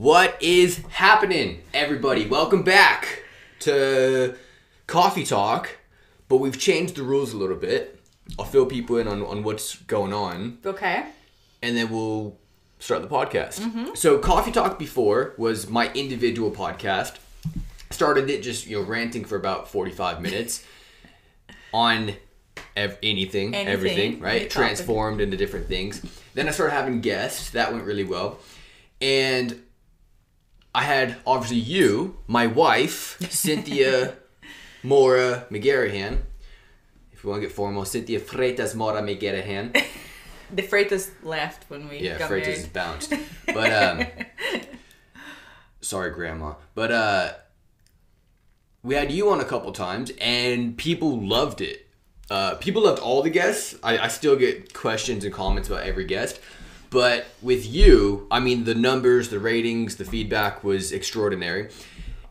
What is happening, everybody? Welcome back to Coffee Talk, but we've changed the rules a little bit. I'll fill people in on, on what's going on, Okay. and then we'll start the podcast. Mm-hmm. So, Coffee Talk before was my individual podcast. Started it just, you know, ranting for about 45 minutes on ev- anything, Anything, everything, any right? topic. Transformed into different things. Then I started having guests. That went really well. And I had obviously you, my wife, Cynthia Mora McGarrahan. If you want to get formal, Cynthia Freitas Mora McGarrahan. The Freitas left when we Yeah, got Freitas married. is bounced. But um sorry grandma. But uh we had you on a couple times and people loved it. Uh, people loved all the guests. I, I still get questions and comments about every guest. But with you, I mean, the numbers, the ratings, the feedback was extraordinary.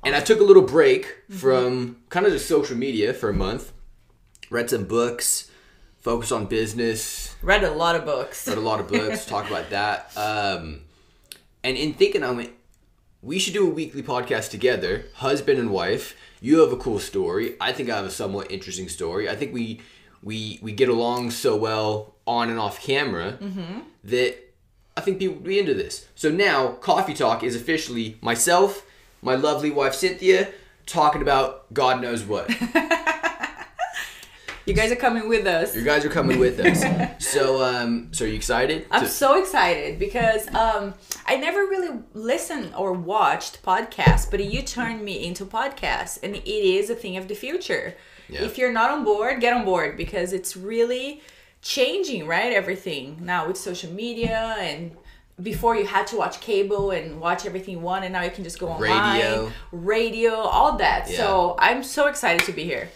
And I took a little break Mm-hmm. from kind of just social media for a month, read some books, focused on business, Read a lot of books. read a lot of books, talk about that. Um, and in thinking, I went, we should do a weekly podcast together, husband and wife. You have a cool story. I think I have a somewhat interesting story. I think we we we get along so well on and off camera that I think people would be into this. So now, Coffee Talk is officially myself, my lovely wife Cynthia, talking about God knows what. You guys are coming with us. you guys are coming with us. So, um, so are you excited? I'm to- so excited because um, I never really listened or watched podcasts, but you turned me into podcasts, and it is a thing of the future. Yeah. If you're not on board, get on board because it's really changing, right? Everything now with social media and. Before you had to watch cable and watch everything you want, and now you can just go online, Radio. radio, all that. Yeah. So I'm so excited to be here.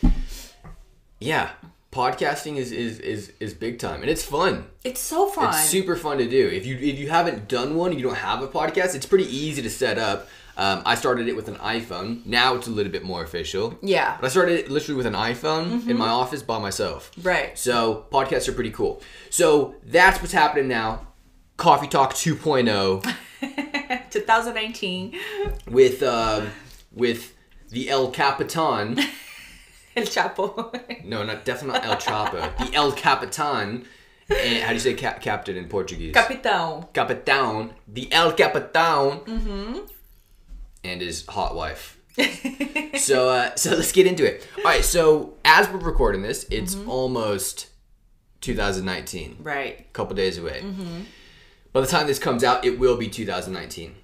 yeah podcasting is, is is is big time and it's fun It's so fun. it's super fun to do if you if you haven't done one you don't have a podcast it's pretty easy to set up um, i started it with an iphone. Now it's a little bit more official. Yeah, but i started it literally with an iphone in my office by myself. Right. so podcasts are pretty cool. So that's what's happening now. Coffee talk 2.0 2019, with um, with the el capitan. El Chapo. no not definitely not el chapo. The el capitan and how do you say ca- captain in portuguese? Capitão. Capitão, the El Capitão, and his hot wife. so, uh, so let's get into it. All right. So, as we're recording this, it's almost 2019. Right. A couple days away. By the time this comes out, it will be 2019.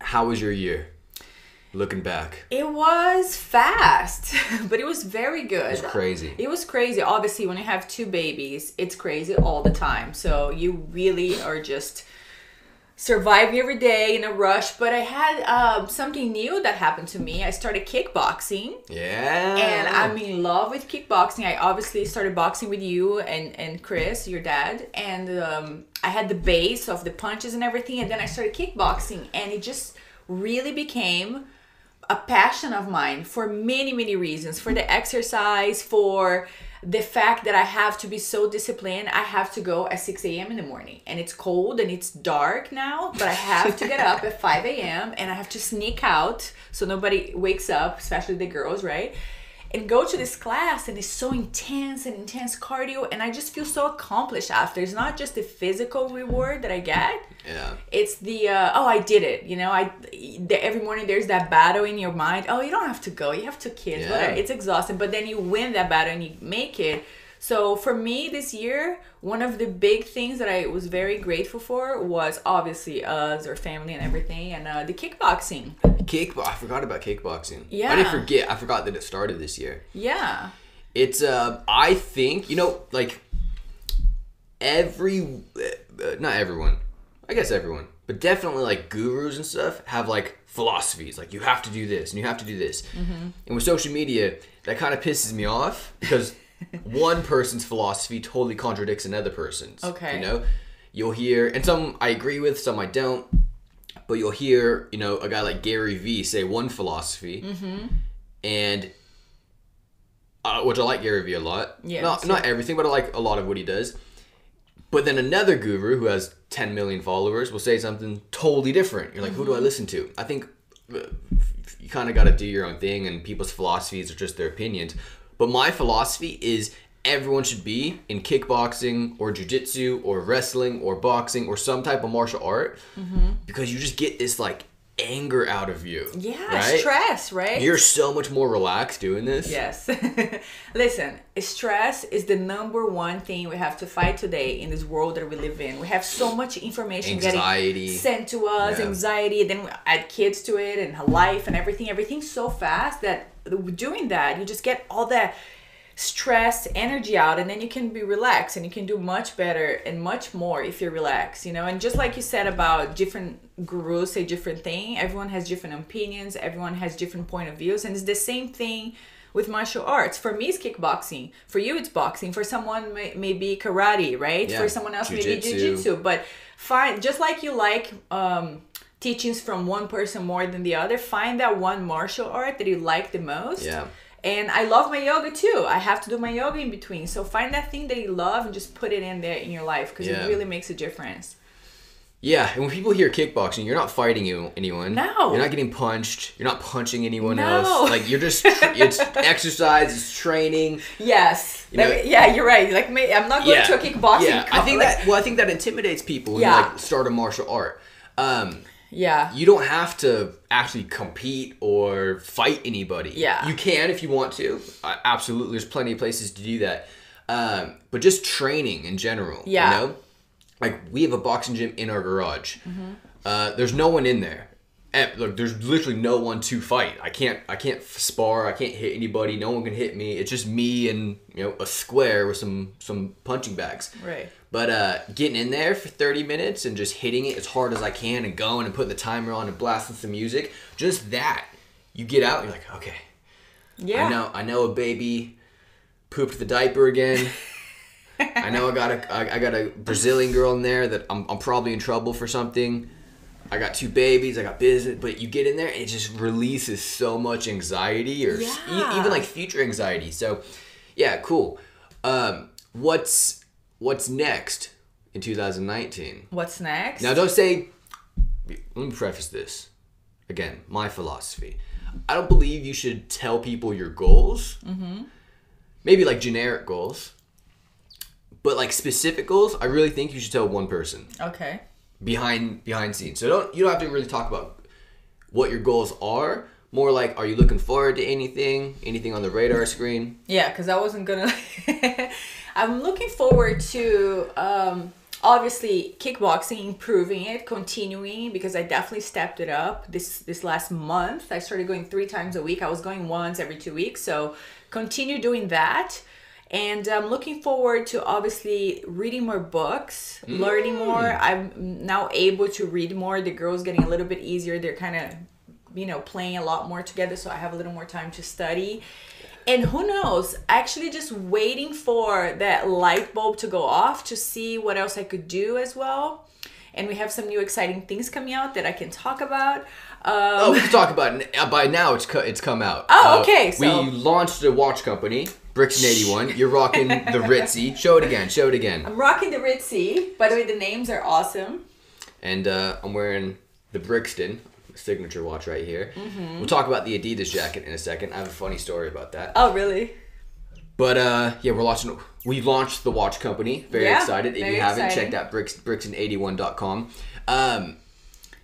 How was your year? Looking back, It was fast, but it was very good. it's crazy. It was crazy. Obviously, when you have two babies, it's crazy all the time. So you really are just surviving every day in a rush. But I had um, something new that happened to me. I started kickboxing. Yeah. and I'm in love with kickboxing. I obviously started boxing with you and and Chris, your dad, and um, I had the base of the punches and everything, and then I started kickboxing, and it just really became a passion of mine for many many reasons for the exercise for the fact that i have to be so disciplined i have to go at 6 a.m in the morning. And it's cold and it's dark now but i have to get up at 5 a.m and i have to sneak out so nobody wakes up especially the girls right and go to this class and it's so intense and intense cardio and i just feel so accomplished after. It's not just the physical reward that i get. Yeah. it's the uh, oh i did it you know? I the, every morning there's that battle in your mind. Oh you don't have to go. You have two kids. Yeah. whatever. it's exhausting but then you win that battle and you make it so for me this year one of the big things that i was very grateful for was obviously us our family and everything and uh, the kickboxing Kick. I forgot about kickboxing. Yeah. I didn't forget. I forgot that it started this year. yeah It's uh I think, you know, like every uh, not everyone. I guess everyone, but definitely like gurus and stuff have like philosophies like you have to do this and you have to do this. Mm-hmm. And with social media, that kind of pisses me off because one person's philosophy totally contradicts another person's. Okay. You know, you'll hear and some I agree with, some I don't. But you'll hear, you know, a guy like Gary Vee say one philosophy, Mm-hmm. and uh, which I like Gary Vee a lot. Yeah, not not everything, but I like a lot of what he does. But then another guru who has 10 million followers will say something totally different. You're like, who do I listen to? I think uh, you kind of got to do your own thing, and people's philosophies are just their opinions. But my philosophy is everyone should be in kickboxing or jujitsu or wrestling or boxing or some type of martial art mm-hmm. because you just get this like anger out of you. Yeah, right? stress, right? You're so much more relaxed doing this. Yes. Listen, stress is the number one thing we have to fight today in this world that we live in. We have so much information Anxiety. getting sent to us, Yeah. anxiety, then we add kids to it and life and everything. Everything's so fast that doing that, you just get all that stress energy out and then you can be relaxed and you can do much better and much more if you're relaxed you know? And just like you said about different gurus say different thing everyone has different opinions everyone has different point of views and it's the same thing with martial arts. For me it's kickboxing. For you it's boxing. For someone may, maybe karate right? Yeah, for someone else maybe jiu-jitsu. But fine just like you like um teachings from one person more than the other find that one martial art that you like the most Yeah. and I love my yoga too. I have to do my yoga in between. So find that thing that you love and just put it in there in your life because Yeah. it really makes a difference. Yeah, and when people hear kickboxing, you're not fighting you, anyone. No. You're not getting punched. You're not punching anyone No. else. Like you're just it's exercise, it's training. Yes. You know- That- yeah, you're right. Like me, I'm not going to a kickboxing. Yeah, I think like- that well, I think that intimidates people when Yeah. you like start a martial art. Um, Yeah. you don't have to actually compete or fight anybody. Yeah. You can if you want to. Uh, absolutely, there's plenty of places to do that. Um, but just training in general. Yeah. You know, like we have a boxing gym in our garage. Mm-hmm. Uh, there's no one in there. Look, there's literally no one to fight. I can't. I can't spar. I can't hit anybody. No one can hit me. It's just me and you know a square with some some punching bags. Right. But uh, getting in there for 30 minutes and just hitting it as hard as I can and going and putting the timer on and blasting some music, just that. You get out, you're like, okay, Yeah. I know, I know a baby pooped the diaper again. I know I got a, I, I got a Brazilian girl in there that I'm, I'm probably in trouble for something. I got two babies. I got business, but you get in there, and it just releases so much anxiety, or s- e- Yeah. even like future anxiety. So, yeah, cool. Um, what's what's next in 2019? What's next? Now, don't say. Let me preface this. Again, my philosophy. I don't believe you should tell people your goals. Mm-hmm. Maybe like generic goals, but like specific goals. I really think you should tell one person okay. Behind behind scenes. So don't you don't have to really talk about what your goals are. More like, are you looking forward to anything? Anything on the radar screen? Yeah, because I wasn't gonna. I'm looking forward to um, obviously kickboxing, improving it, continuing because I definitely stepped it up this this last month. I started going three times a week. I was going once every two weeks, so continue doing that. And I'm looking forward to obviously reading more books, mm. learning more. I'm now able to read more. The girls getting a little bit easier. They're kind of you know playing a lot more together so i have a little more time to study and who knows actually just waiting for that light bulb to go off to see what else i could do as well and we have some new exciting things coming out that i can talk about um, Oh, we can talk about it. Uh, By now, it's co- it's come out. Oh, Uh, okay, so- we launched a watch company, Brixton eighty one. You're rocking the Ritzy. Show it again. Show it again. i'm rocking the ritzy by the way the names are awesome And uh, I'm wearing the Brixton signature watch right here. Mm-hmm. We'll talk about the Adidas jacket in a second. I have a funny story about that. oh really But uh, yeah, we're launching. We launched the watch company. Very Yeah, excited. If very you haven't, exciting. check out Brix, Brixton81.com. Um,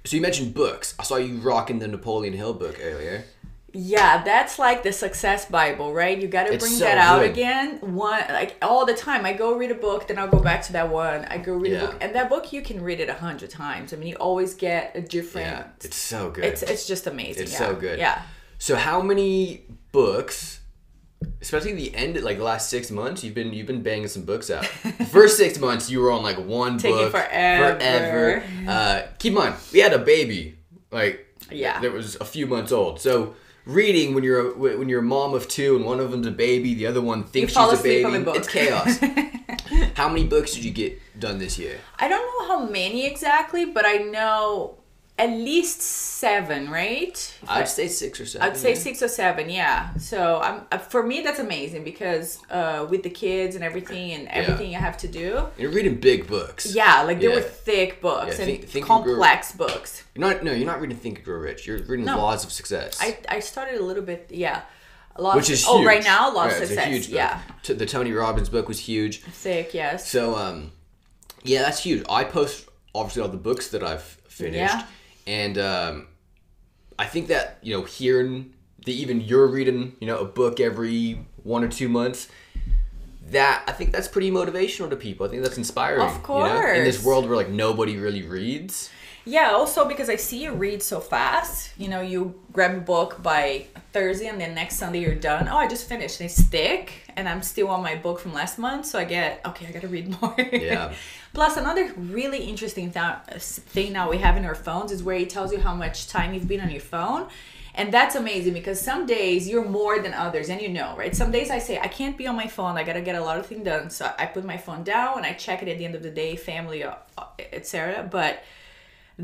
so you mentioned books. I saw you rocking the Napoleon Hill book earlier. Yeah, that's like the success Bible, right? You got to bring so that out good. again. One like all the time. I go read a book, then I'll go back to that one. I go read Yeah. a book, and that book you can read it a hundred times. I mean, you always get a different. Yeah, it's so good. It's it's just amazing. It's yeah. so good. Yeah. So how many books, especially the end, like the last six months, you've been you've been banging some books out. The First six months, you were on like one Taking book forever. forever. Uh, keep in mind, we had a baby, like Yeah. that was a few months old. So reading when you're a, when you're a mom of two and one of them's a baby, the other one thinks she's a baby. book. It's chaos. how many books did you get done this year? I don't know how many exactly, but I know at least seven, right? If I- I'd say six or seven. I'd say yeah. six or seven, yeah. So I'm uh, for me that's amazing because uh, with the kids and everything and everything I have to do, You're reading big books. yeah, like they were thick books Yeah, and Think- Think and Grow- complex books. You're not. No, you're not reading Think and Grow Rich. You're reading No. Laws of Success. I I started a little bit, yeah. Lots which is oh huge. right now Laws Right, of success, yeah, The Tony Robbins book was huge. thick, yes. So um, yeah, that's huge. I post obviously all the books that I've finished, Yeah. And um, I think that you know hearing that even you're reading you know a book every one or two months. That I think that's pretty motivational to people. I think that's inspiring. Of You know? In this world where like nobody really reads. Yeah, also because I see you read so fast. You know, you grab a book by Thursday and then next Sunday you're done. Oh, I just finished. It's thick and I'm still on my book from last month. So I get, okay, I gotta read more. Yeah. Plus, another really interesting th- thing now we have in our phones is where it tells you how much time you've been on your phone. And that's amazing because some days you're more than others, and you know, right? Some days I say, I can't be on my phone, I gotta get a lot of things done. So I put my phone down and I check it at the end of the day, family, uh, etc. But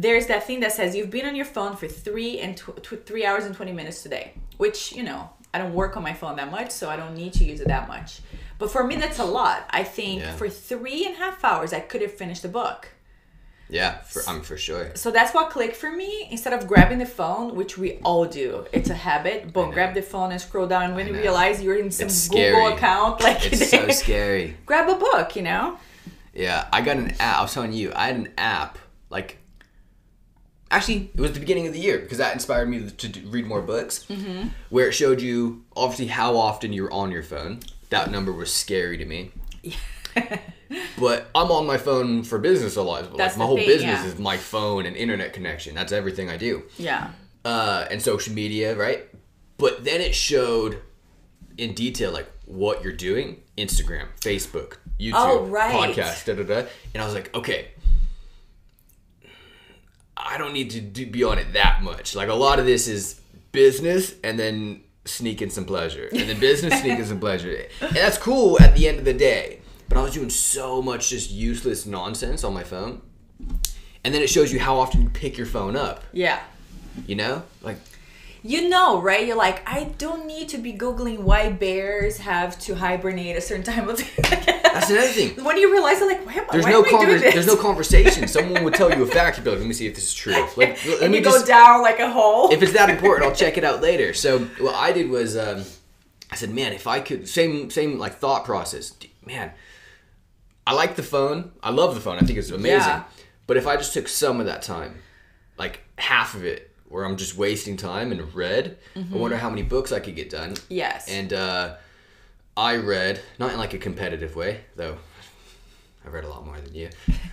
there's that thing that says you've been on your phone for three and tw- tw- three hours and 20 minutes today which you know i don't work on my phone that much so i don't need to use it that much but for me that's a lot i think Yeah. for three and a half hours i could have finished the book Yeah, for, I'm for sure. so that's what clicked for me instead of grabbing the phone which we all do it's a habit boom grab the phone and scroll down when you realize you're in some It's google scary. account like It's so scary. grab a book you know Yeah, I got an app. I was telling you, I had an app. Like, actually, it was the beginning of the year because that inspired me to read more books. Mm-hmm. Where it showed you obviously how often you're on your phone. That number was scary to me. but I'm on my phone for business a lot. Like, That's my the whole thing, business yeah. is my phone and internet connection. That's everything I do. yeah uh, and social media, right? But then it showed in detail like what you're doing: Instagram, Facebook, YouTube, Oh, right. podcast, da da da. And I was like, okay, I don't need to do, be on it that much. Like a lot of this is business, and then sneaking some pleasure, and then business, sneaking some pleasure, and that's cool at the end of the day. But I was doing so much just useless nonsense on my phone. And then it shows you how often you pick your phone up. yeah You know, like you know, right? You're like, I don't need to be googling why bears have to hibernate a certain time of the That's another thing. When do you realize, like, why am I? There's why no am I doing this? there's no conversation. Someone would tell you a fact, you'd be like, let me see if this is true. Like, let and me you just, go down like a hole. if it's that important, I'll check it out later. So what I did was, um, I said, man, if I could, same same like thought process, man. I like the phone. I love the phone. I think it's amazing. Yeah. But if I just took some of that time, like half of it, where I'm just wasting time and read, Mm-hmm. I wonder how many books I could get done. yes. And uh, I read, not in like a competitive way, though. I read a lot more than you.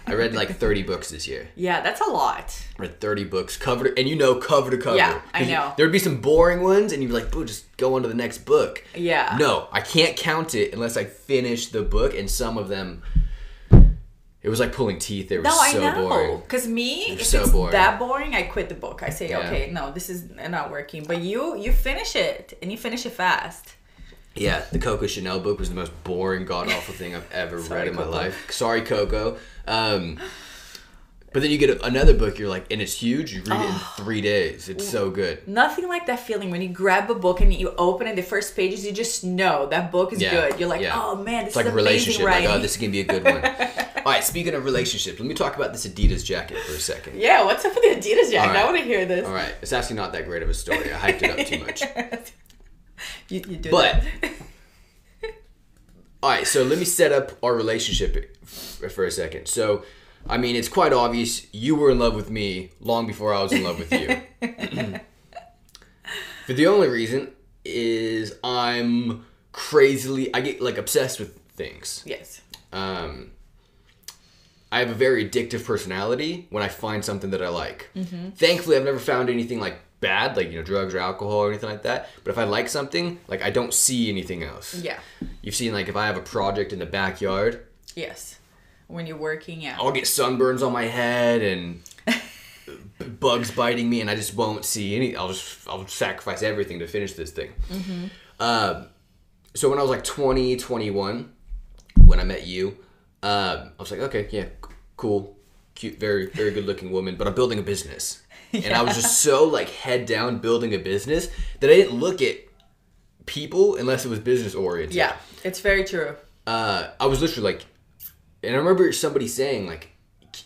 I read like 30 books this year. yeah, that's a lot. I read 30 books cover to, and you know cover to cover. Yeah, I know. There'd be some boring ones, and you'd be like, "Boo, just go on to the next book." Yeah. No, I can't count it unless I finish the book, and some of them, it was like pulling teeth. They were No, so I know. boring. Cause me, if so it's boring. that boring, I quit the book. I say, Yeah. okay, no, this is not working. But you, you finish it, and you finish it fast. Yeah, the Coco Chanel book was the most boring, god awful thing I've ever Sorry, read in my Coco. life. Sorry, Coco. Um, but then you get another book, you're like, and it's huge. You read it in three days. It's so good. Nothing like that feeling when you grab a book and you open it. The first pages, you just know that book is Yeah, good. You're like, yeah. oh man, this It's like is a amazing relationship. writing. Like, oh, this is gonna be a good one. All right, speaking of relationships, let me talk about this Adidas jacket for a second. yeah, what's up with the Adidas jacket? All I want to hear this. All right, it's actually not that great of a story. I hyped it up too much. You, you do But all right, so let me set up our relationship for a second. So, I mean, it's quite obvious you were in love with me long before I was in love with you. For the only reason is I'm crazily I get like obsessed with things. yes. Um, I have a very addictive personality when I find something that I like. Mm-hmm. Thankfully, I've never found anything like bad, like you know, drugs or alcohol or anything like that. But if I like something, like I don't see anything else. Yeah. You've seen like if I have a project in the backyard, Yes. When you're working, yeah. I'll get sunburns on my head and bugs biting me, and I just won't see any. I'll just I'll sacrifice everything to finish this thing. Mm-hmm. Um, so when I was like 20, 21, when I met you, um, I was like, okay, yeah, cool. cute, very very good looking woman, but I'm building a business. And I was just so like head down building a business that I didn't look at people unless it was business oriented. Yeah, it's very true. Uh, I was literally like, and I remember somebody saying like,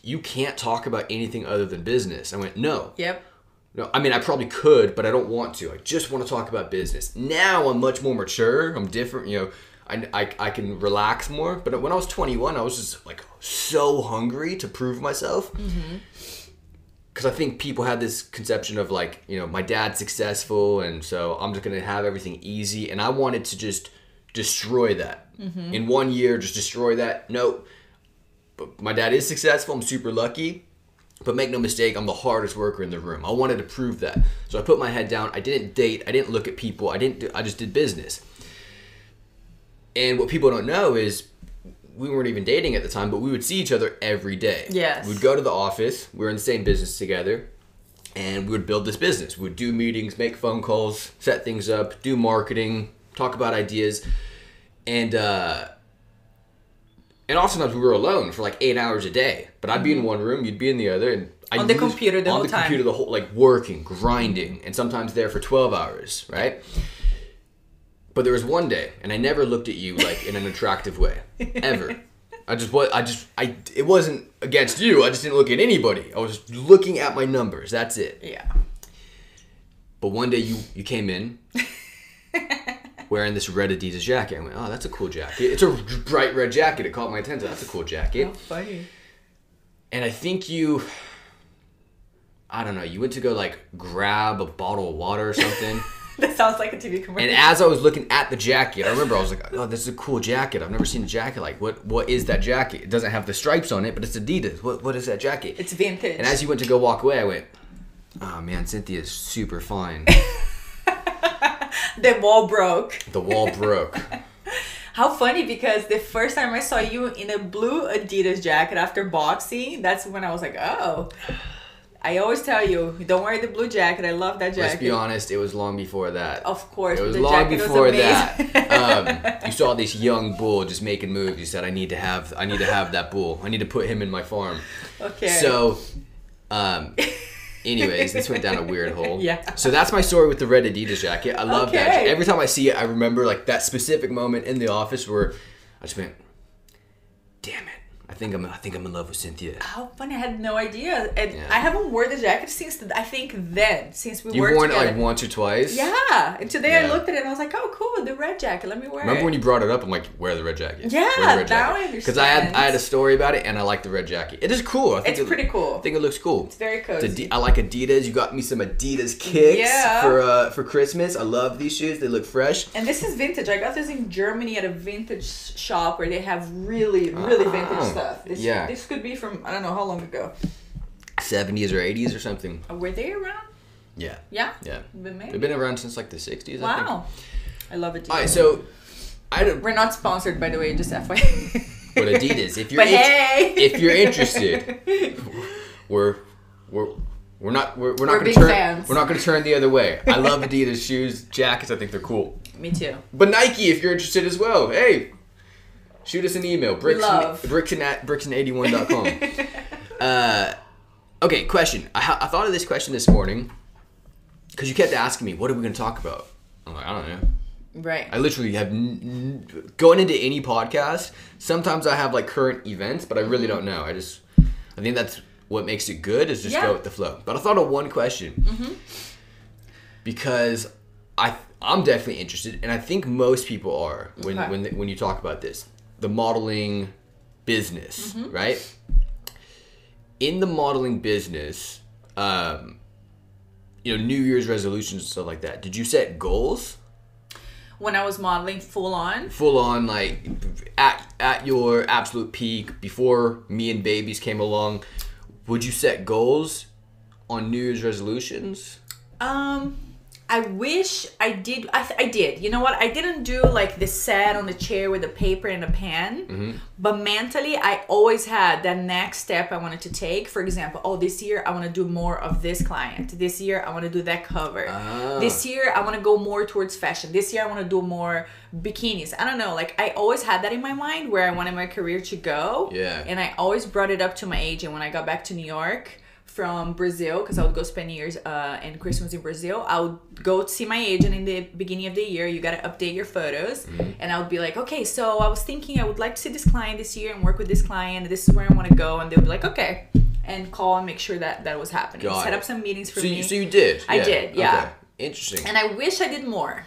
you can't talk about anything other than business. I went, no, Yep. no. I mean, I probably could, but I don't want to. I just want to talk about business. Now I'm much more mature. I'm different. You know, I, I, I can relax more. But when I was 21, I was just like so hungry to prove myself. Because I think people have this conception of like, you know, my dad's successful, and so I'm just gonna have everything easy. And I wanted to just destroy that mm-hmm. in one year. Just destroy that. No, but my dad is successful. I'm super lucky. But make no mistake, I'm the hardest worker in the room. I wanted to prove that. So I put my head down. I didn't date. I didn't look at people. I didn't. Do, I just did business. And what people don't know is we weren't even dating at the time, but we would see each other every day. Yes. We'd go to the office. We were in the same business together. And we would build this business. We would do meetings, make phone calls, set things up, do marketing, talk about ideas. And uh and oftentimes we were alone for like eight hours a day. But I'd be in one room, you'd be in the other, and I'd Mm-hmm. On the computer the on whole the time. computer the whole like working, grinding, and sometimes there for twelve hours, right? But there was one day, and I never looked at you like in an attractive way, ever. I just what I just I it wasn't against you. I just didn't look at anybody. I was looking at my numbers. That's it. Yeah. But one day you you came in wearing this red Adidas jacket. I went, oh, that's a cool jacket. It's a bright red jacket. It caught my attention. That's a cool jacket. How funny. And I think you, I don't know, you went to go like grab a bottle of water or something. That sounds like a TV commercial. and as I was looking at the jacket, I remember I was like, oh, this is a cool jacket. I've never seen a jacket like what what is that jacket? It doesn't have the stripes on it, but it's Adidas. What what is that jacket? it's vintage. And as you went to go walk away, I went, oh man, Cynthia's super fine. the wall broke. The wall broke. How funny because the first time I saw you in a blue Adidas jacket after boxing, that's when I was like, oh. I always tell you, don't wear the blue jacket. I love that jacket. Let's be honest, it was long before that. Of course, It was the long jacket was before amazing. that. Um, you saw this young bull just making moves. You said, "I need to have, I need to have that bull. I need to put him in my farm." Okay. So, um, anyways, this went down a weird hole. Yeah. So that's my story with the red Adidas jacket. I love that. Every time I see it, I remember like that specific moment in the office where I just went, "Damn it! I think I'm, I think I'm in love with Cynthia." How funny! I had no idea, and Yeah. I haven't worn the jacket since I think then, since we You've worked worn it like once or twice. Yeah, and today I looked at it and I was like, "Oh, cool, the red jacket. Let me wear it. Remember it." when you brought it up? I'm like, wear the red jacket. Yeah, Wear the now I Because I had. I had a story about it, and I like the red jacket. It is cool. I think It's it- pretty cool. I think it looks cool. It's very It's cozy. Adi- I like Adidas. You got me some Adidas kicks Yeah. for uh, for Christmas. I love these shoes. They look fresh. and this is vintage. I got this in Germany at a vintage shop where they have really, really vintage Oh, stuff. This, yeah. This could be from I don't know how long ago. 70s or 80s or something. Uh, Were they around? Yeah. Yeah. Yeah. They've been around since like the 60s. I think. Wow. I love it. All right, so I don't. We're not sponsored, by the way, just FYI. But Adidas, if you're int- hey! if you're interested, we're we're. We're not. We're, we're not We're gonna turn. fans. We're not gonna turn the other way. I love Adidas shoes, jackets. I think they're cool. Me too. But Nike, if you're interested as well, hey, shoot us an email. Bricks love. Brixton at brixton81.com. uh, okay, question. I, ha- I thought of this question this morning because you kept asking me, what are we going to talk about? I'm like, I don't know. Right. I literally have n- n- going into any podcast. Sometimes I have like current events, but I really don't know. I just, I think that's what makes it good is just Yeah. Mm-hmm. go with the flow. But I thought of one question because I I'm definitely interested, and I think most people are when Okay. when when you talk about this, the modeling business, Mm-hmm. right? In the modeling business, um, you know, New Year's resolutions and stuff like that. Did you set goals? when I was modeling full on. full on like at at your absolute peak before me and babies came along would you set goals on new year's resolutions Um, I wish I did. I, th- I did. You know what? I didn't do like the set on the chair with a paper and a pen. Mm-hmm. But mentally, I always had that next step I wanted to take. For example, oh, this year I want to do more of this client. This year I want to do that cover. Ah. This year I want to go more towards fashion. This year I want to do more bikinis. I don't know. Like I always had that in my mind where I wanted my career to go. Yeah. And I always brought it up to my agent when I got back to New York from Brazil because I would go spend years uh, and Christmas in Brazil. I would go see my agent in the beginning of the year. You got to update your photos, Mm-hmm. and I would be like, okay, so I was thinking I would like to see this client this year and work with this client. This is where I want to go, and they'll be like, okay, and call and make sure that that was happening. Got Set it. up some meetings for So me. you, so you did. I did, yeah. Okay. Interesting. and I wish I did more.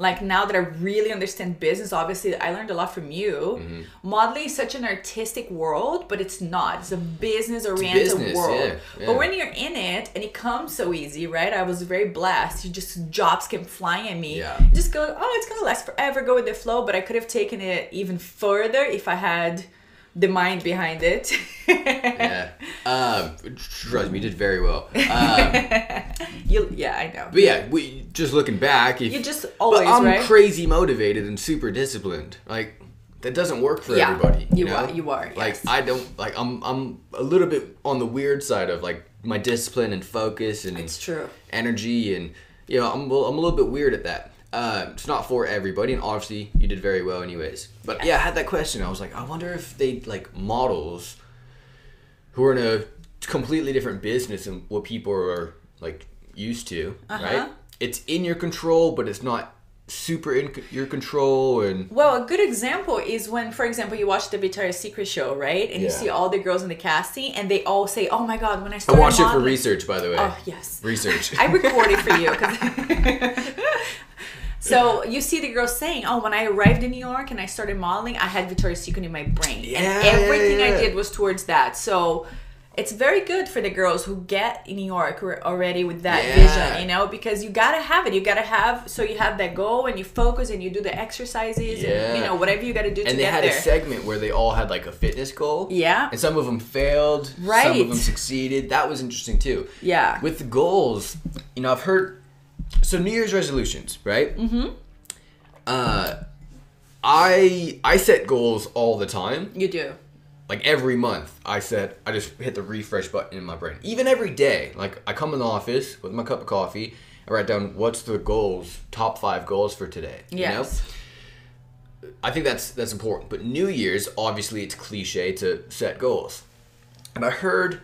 Like now that I really understand business, obviously I learned a lot from you. Mm-hmm. Modeling is such an artistic world, but it's not. It's a business oriented world. yeah, yeah. But when you're in it and it comes so easy, right? I was very blessed. You just jobs came flying at me. Yeah. Just go, oh, it's gonna last forever. Go with the flow. But I could have taken it even further if I had the mind behind it. yeah. Um, trust me, you did very well. Um, you, yeah, I know. but yeah, we just looking back. If, You just but always I'm right. crazy motivated and super disciplined. Like that doesn't work for Yeah, everybody. you know? are- you are, Like yes. I don't like. I'm I'm a little bit on the weird side of like my discipline and focus and It's true. energy and you know I'm I'm a little bit weird at that. Uh, it's not for everybody, and obviously you did very well, anyways. But yeah, I had that question. I was like, I wonder if they like models who are in a completely different business than what people are like used to, Uh-huh. right? It's in your control, but it's not super in your control, and Well, a good example is when, for example, you watch the Victoria's Secret show, right? And you see all the girls in the casting, and they all say, "Oh my God!" When I I started watched it for research, by the way. Oh yes, Research. I recorded it for you. so you see the girls saying, "Oh, when I arrived in New York and I started modeling, I had Victoria's Secret in my brain, Yeah, and everything yeah. I did was towards that." So. It's very good for the girls who get in New York already with that Yeah. vision, you know, because you gotta have it. You gotta have so you have that goal and you focus and you do the exercises and you know whatever you gotta do to and they get had there. a segment where they all had like a fitness goal. Yeah. And some of them failed. Right. Some of them succeeded. That was interesting too. Yeah. With the goals, you know, I've heard so New Year's resolutions, right? Mm-hmm. Uh, I I set goals all the time. You do. Like every month, I set I just hit the refresh button in my brain. Even every day, like I come in the office with my cup of coffee. I write down what's the goals, top five goals for today. You know? Yes. I think that's that's important. But New Year's, obviously, it's cliche to set goals. And I heard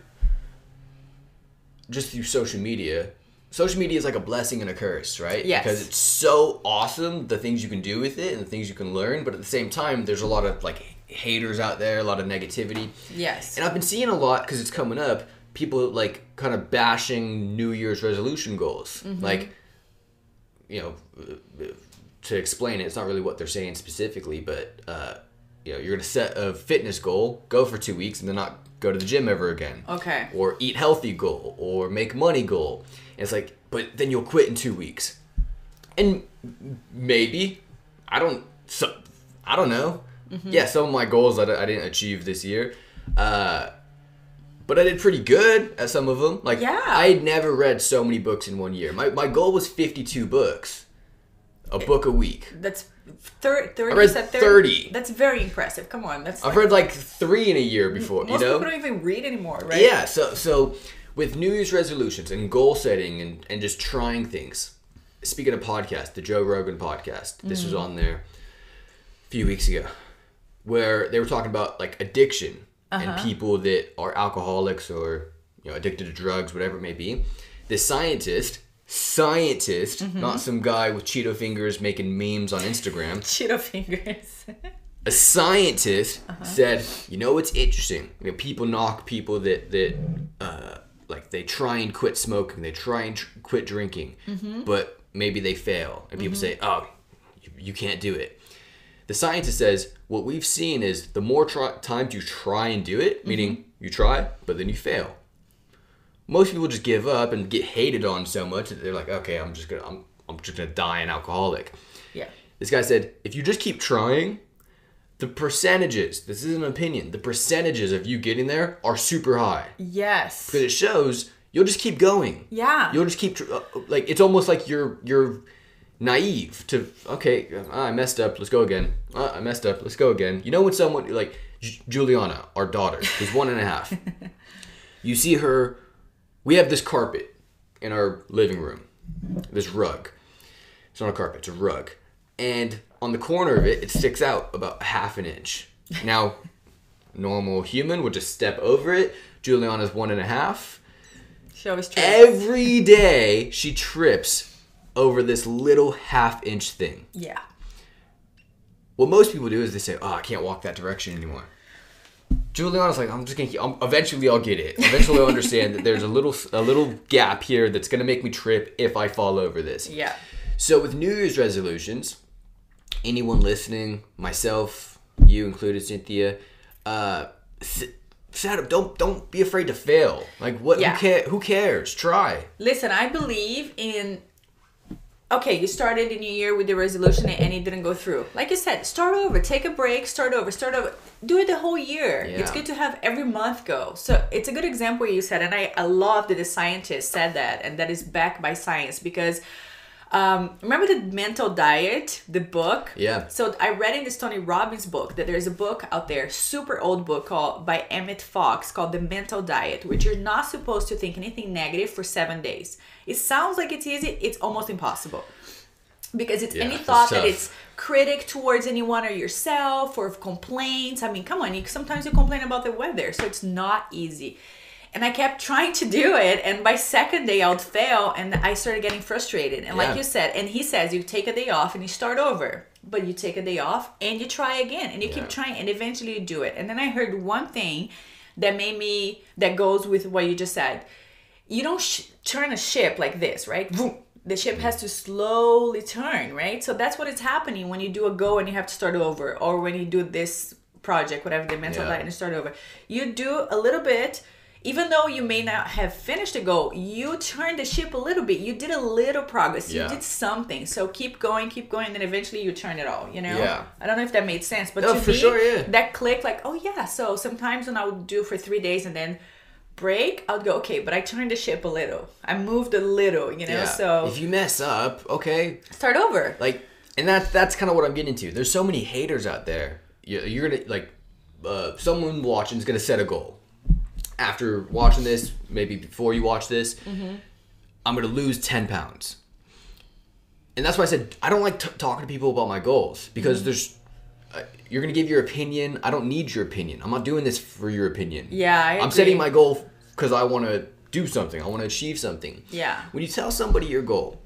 just through social media, social media is like a blessing and a curse, right? Yes. Because it's so awesome the things you can do with it and the things you can learn, but at the same time, there's a lot of like haters out there, a lot of negativity. Yes. And I've been seeing a lot because it's coming up. People like kind of bashing New Year's resolution goals. Mm-hmm. Like, you know, to explain it, it's not really what they're saying specifically, but uh, you know, you're gonna set a fitness goal, go for two weeks, and then not go to the gym ever again. Okay. Or eat healthy goal, or make money goal. And it's like, but then you'll quit in two weeks. And maybe, I don't, so, I don't know. Mm-hmm. Yeah, some of my goals that I didn't achieve this year. Uh, but I did pretty good at some of them. Like, Yeah. I had never read so many books in one year. My, my goal was 52 books. A book a week. That's thir- 30. I read you said 30. That's very impressive. Come on. That's I've like, read like three in a year before, you most know? people don't even read anymore, right? Yeah, so so with New Year's resolutions and goal setting and, and just trying things. Speaking of podcast, the Joe Rogan podcast, this was mm. on there a few weeks ago, where they were talking about like addiction and uh-huh. people that are alcoholics or you know addicted to drugs, whatever it may be. The scientist, scientist, mm-hmm. not some guy with Cheeto fingers making memes on Instagram Cheeto fingers. a scientist uh-huh. said, you know what's interesting? You know, people knock people that that uh, like they try and quit smoking, they try and tr- quit drinking, mm-hmm. but maybe they fail, and people mm-hmm. say, oh, you, you can't do it. The scientist says what we've seen is the more try- times you try and do it, meaning you try, but then you fail. Most people just give up and get hated on so much that they're like, okay, I'm just gonna, I'm, I'm just gonna die an alcoholic. yeah. This guy said, if you just keep trying, the percentages, this is an opinion, the percentages of you getting there are super high. Yes. Because it shows you'll just keep going. Yeah. You'll just keep tr- uh, like it's almost like you're you're naive to okay, uh, I messed up, let's go again. Uh, I messed up, let's go again. You know when someone like J- Juliana, our daughter, who's one and a half, you see her. We have this carpet in our living room, this rug. It's not a carpet, it's a rug, and on the corner of it, it sticks out about half an inch. Now, normal human would just step over it. Juliana's one and a half. She always trips. Every day she trips over this little half inch thing. yeah. What most people do is they say, "Oh, I can't walk that direction anymore." Juliana's like, "I'm just gonna. I'm, eventually, I'll get it. Eventually, I'll understand that there's a little a little gap here that's gonna make me trip if I fall over this." Yeah. So with New Year's resolutions, anyone listening, myself, you included, Cynthia, uh, set up. Don't don't be afraid to fail. Like what? Yeah. Who, care, who cares? Try. Listen, I believe in. Okay, you started a new year with the resolution and it didn't go through. Like I said, start over, take a break, start over, start over. Do it the whole year. It's good to have every month go. So it's a good example you said, and I, I love that the scientist said that, and that is backed by science because um, remember the mental diet, the book? Yeah. So I read in this Tony Robbins book that there's a book out there, super old book called by Emmett Fox called The Mental Diet, which you're not supposed to think anything negative for seven days. It sounds like it's easy, it's almost impossible. Because it's Yeah, any thought that it's critic towards anyone or yourself or complaints. I mean, come on, you sometimes you complain about the weather, so it's not easy. And I kept trying to do it, and by second day I would fail, and I started getting frustrated. And Yeah. like you said, and he says you take a day off and you start over, but you take a day off and you try again, and you Yeah. keep trying, and eventually you do it. And then I heard one thing that made me that goes with what you just said. You don't sh- turn a ship like this, right? Vroom. The ship has to slowly turn, right? So that's what is happening when you do a go and you have to start over, or when you do this project, whatever the mental Yeah. diet, and start over. You do a little bit, even though you may not have finished the goal, you turned the ship a little bit. You did a little progress. Yeah. You did something. So keep going, keep going, and then eventually you turn it all. You know? Yeah. I don't know if that made sense, but No, to for me, sure, yeah. that click like, oh yeah. So sometimes when I would do for three days and then break, I would go, okay, but I turned the ship a little. I moved a little, you know. Yeah. So if you mess up, okay, start over. like, and that's that's kind of what I'm getting to. There's so many haters out there. You- You're gonna like, uh, someone watching is gonna set a goal. After watching this, maybe before you watch this, Mm-hmm. I'm gonna lose ten pounds. And that's why I said I don't like t- talking to people about my goals Mm-hmm. because there's. Uh, you're gonna give your opinion. I don't need your opinion. I'm not doing this for your opinion. Yeah, I I'm setting my goal because I want to do something. I want to achieve something. Yeah. When you tell somebody your goal,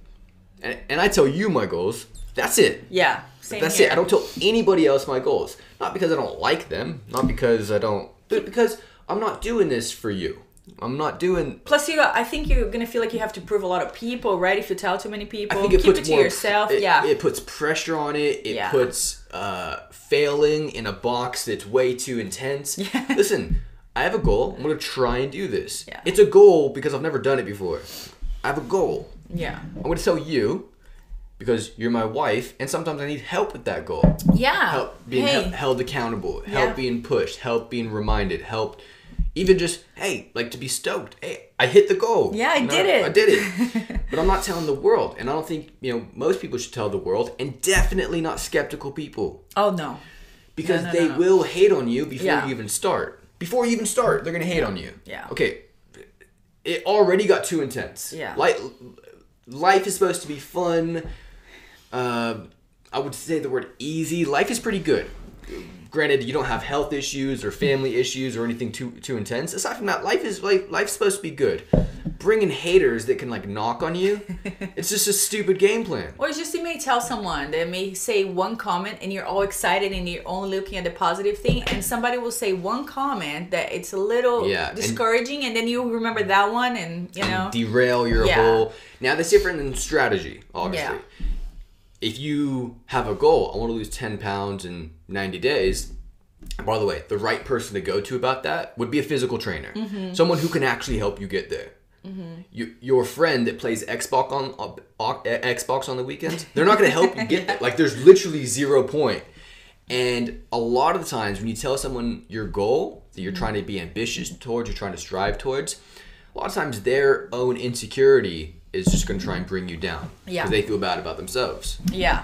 and, and I tell you my goals, that's it. Yeah. Same That's here. it. I don't tell anybody else my goals. Not because I don't like them. Not because I don't. But because I'm not doing this for you. I'm not doing. Plus, you, I think you're gonna feel like you have to prove a lot of people, right? If you tell too many I people, think it keep it to more, yourself. It, yeah. It puts pressure on it. It Yeah. puts uh, failing in a box that's way too intense. Listen, I have a goal. I'm gonna try and do this. Yeah. It's a goal because I've never done it before. I have a goal. yeah. I'm gonna tell you because you're my wife, and sometimes I need help with that goal. Yeah. Help being hey. hel- held accountable, Yeah. help being pushed, help being reminded, help even just hey, like to be stoked. Hey, I hit the goal. Yeah, I You know, did it. I did it. but I'm not telling the world, and I don't think you know most people should tell the world, and definitely not skeptical people oh no. because no, they no. will hate on you before Yeah. you even start. Before you even start, they're gonna hate on you. Yeah. Okay. It already got too intense. Yeah. Like life is supposed to be fun. Um, I would say the word easy. Life is pretty good. Granted, you don't have health issues or family issues or anything too too intense. Aside from that, life is like life's supposed to be good. Bringing haters that can like knock on you, it's just a stupid game plan. Or it's just you may tell someone that may say one comment and you're all excited and you're only looking at the positive thing, and somebody will say one comment that it's a little Yeah, discouraging, and, then you remember that one, and you know, derail your Yeah. whole. Now that's different than strategy, obviously. Yeah. If you have a goal, I want to lose ten pounds in ninety days. By the way, the right person to go to about that would be a physical trainer, Mm-hmm. someone who can actually help you get there. You, your friend that plays Xbox on uh, uh, Xbox on the weekends, they're not going to help you get there. Like there's literally zero point. And a lot of the times when you tell someone your goal that you're trying to be ambitious towards, you're trying to strive towards, a lot of times their own insecurity is just going to try and bring you down Yeah. because they feel bad about themselves. Yeah.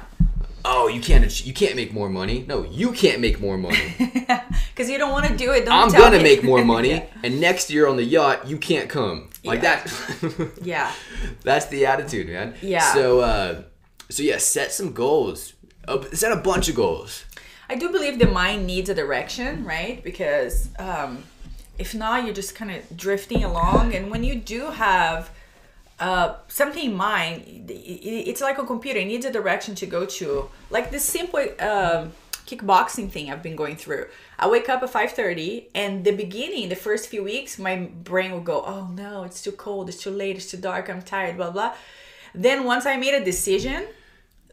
Oh, you can't you can't make more money. No, you can't make more money. Because you don't want to do it. Don't I'm gonna me. make more money, yeah. and next year on the yacht you can't come. Like Yeah. that. Yeah. That's the attitude, man. Yeah. So, uh, so yeah, set some goals. Uh, set a bunch of goals. I do believe the mind needs a direction, right? Because um, if not, you're just kind of drifting along. And when you do have uh, something in mind, it's like a computer. It needs a direction to go to. Like this simple um, kickboxing thing I've been going through. I wake up at 5.30 and the beginning, the first few weeks, my brain will go, oh no, it's too cold, it's too late, it's too dark, I'm tired, blah, blah. Then once I made a decision,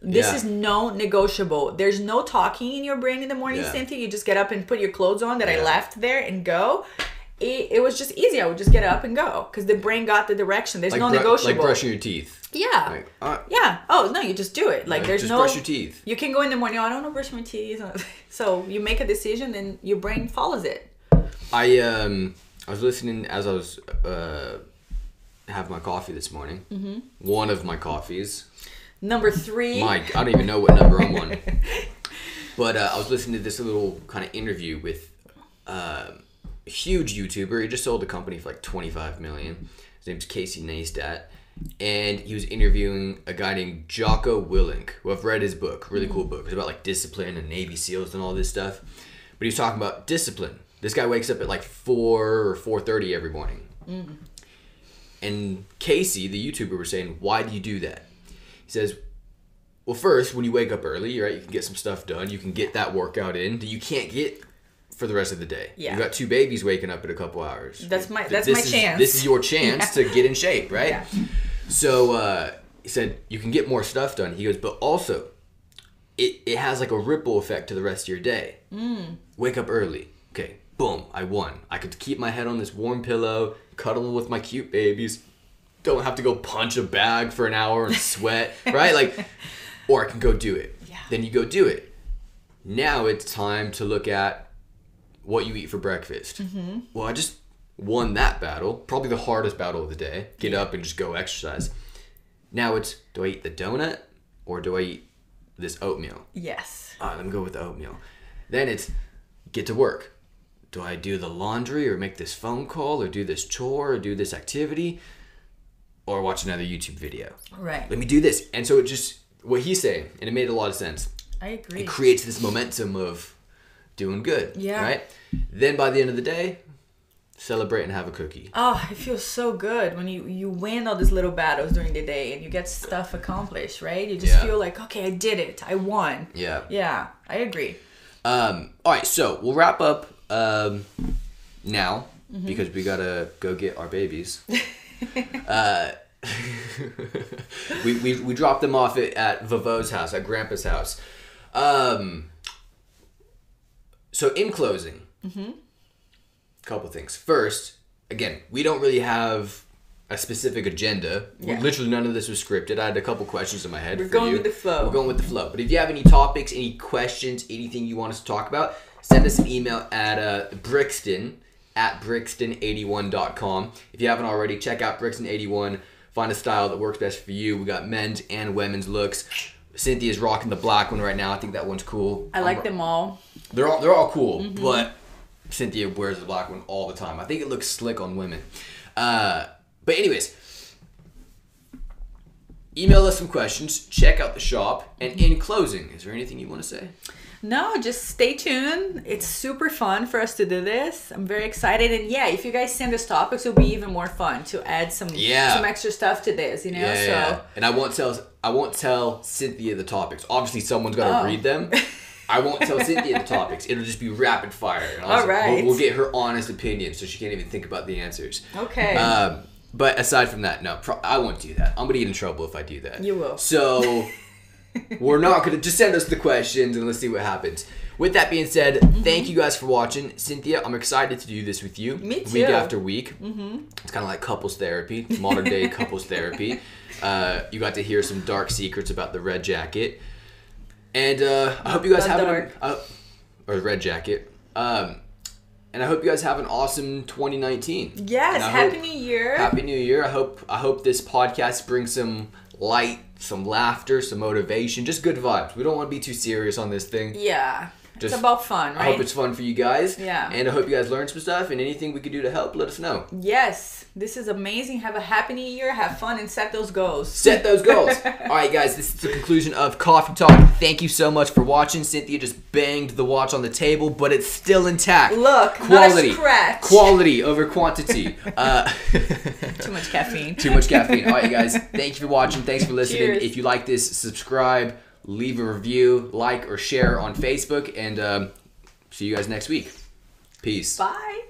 this Yeah. is no negotiable. There's no talking in your brain in the morning, Yeah. Cynthia. You just get up and put your clothes on that I left there and go. It, it was just easy. I would just get up and go because the brain got the direction. There's Like, no bru- negotiable. like brushing your teeth. yeah. Like, uh, yeah. Oh no, you just do it. Like Yeah, there's just no. brush your teeth. You can go in the morning. Oh, I don't know, brush my teeth. So you make a decision, and your brain follows it. I um I was listening as I was uh have my coffee this morning. Mm-hmm. One of my coffees. Number three. Mike, I don't even know what number I'm on. But uh, I was listening to this little kind of interview with um huge YouTuber. He just sold a company for like 25 million. His name's Casey Neistat. And he was interviewing a guy named Jocko Willink, who I've read his book, really cool book. It's about like discipline and Navy SEALs and all this stuff. But he was talking about discipline. This guy wakes up at like four or four thirty every morning. Mm-hmm. And Casey, the YouTuber, was saying, "Why do you do that?" He says, well, first, when you wake up early, right, you can get some stuff done. You can get that workout in that you can't get for the rest of the day. Yeah. You got two babies waking up in a couple hours. That's my- that's this my is- chance. This is your chance to get in shape, right? Yeah. So uh, he said you can get more stuff done. He goes, but also, it, it has like a ripple effect to the rest of your day. Mm. Wake up early. Okay, boom, I won. I could keep my head on this warm pillow, cuddle with my cute babies. Don't have to go punch a bag for an hour and sweat, right? Like, or I can go do it. Yeah. Then you go do it. Now it's time to look at what you eat for breakfast. Mm-hmm. Well, I just won that battle, probably the hardest battle of the day. Get up and just go exercise. Now it's do I eat the donut or do I eat this oatmeal? Yes. All right, let me go with the oatmeal. Then it's get to work. Do I do the laundry or make this phone call or do this chore or do this activity or watch another YouTube video? Right. Let me do this. And so it just, what he's saying, and it made a lot of sense, I agree. it creates this momentum of doing good. Yeah. Right? Then by the end of the day, celebrate and have a cookie. Oh, it feels so good when you you win all these little battles during the day and you get stuff accomplished, right? You just Yeah. feel like, okay, I did it. I won. Yeah. Yeah, I agree. Um, all right, so we'll wrap up um, now Mm-hmm. because we gotta go get our babies. uh, we, we, we dropped them off at, at Vavo's house, at Grandpa's house. Um, so in closing, Mm-hmm. couple things. First, again, we don't really have a specific agenda. Yeah. Literally, none of this was scripted. I had a couple questions in my head. We're going you. with the flow. We're going with the flow. But if you have any topics, any questions, anything you want us to talk about, send us an email at uh, Brixton at Brixton81.com. If you haven't already, check out Brixton81. Find a style that works best for you. We got men's and women's looks. Cynthia's rocking the black one right now. I think that one's cool. I I'm like them all. they're all they're all cool, Mm-hmm. but Cynthia wears the black one all the time. I think it looks slick on women. Uh, but anyways, email us some questions. Check out the shop. And in closing, is there anything you want to say? No, just stay tuned. It's super fun for us to do this. I'm very excited, and yeah, if you guys send us topics, it'll be even more fun to add some Yeah. some extra stuff to this. You know, Yeah, so yeah. And I won't tell I won't tell Cynthia the topics. Obviously, someone's got to Oh. read them. I won't tell Cynthia the topics. It'll just be rapid fire. And I'll All right. We'll, we'll get her honest opinion, so she can't even think about the answers. okay. Um, but aside from that, no, pro- I won't do that. I'm gonna get in trouble if I do that. You will. So we're not gonna just send us the questions and let's see what happens. With that being said, thank you guys for watching. Cynthia, I'm excited to do this with you. Me Week after week. Mm-hmm. It's kind of like couples therapy, modern day couples therapy. Uh, you got to hear some dark secrets about the red jacket. And uh, I hope you guys have an, uh, or the red jacket. Um, and I hope you guys have an awesome 2019. Yes, Happy hope- New Year. Happy New Year. I hope I hope this podcast brings some light, some laughter, some motivation, just good vibes. We don't want to be too serious on this thing. yeah. Just- it's about fun, right? I hope it's fun for you guys. Yeah. And I hope you guys learned some stuff and anything we could do to help, let us know. Yes. This is amazing. Have a happy new year. Have fun and set those goals. Set those goals. All right, guys, this is the conclusion of Coffee Talk. Thank you so much for watching. Cynthia just banged the watch on the table, but it's still intact. Look, quality, not a scratch. quality over quantity. Uh, Too much caffeine. too much caffeine. All right, guys, thank you for watching. Thanks for listening. Cheers. If you like this, subscribe, leave a review, like or share on Facebook, and um, see you guys next week. Peace. Bye.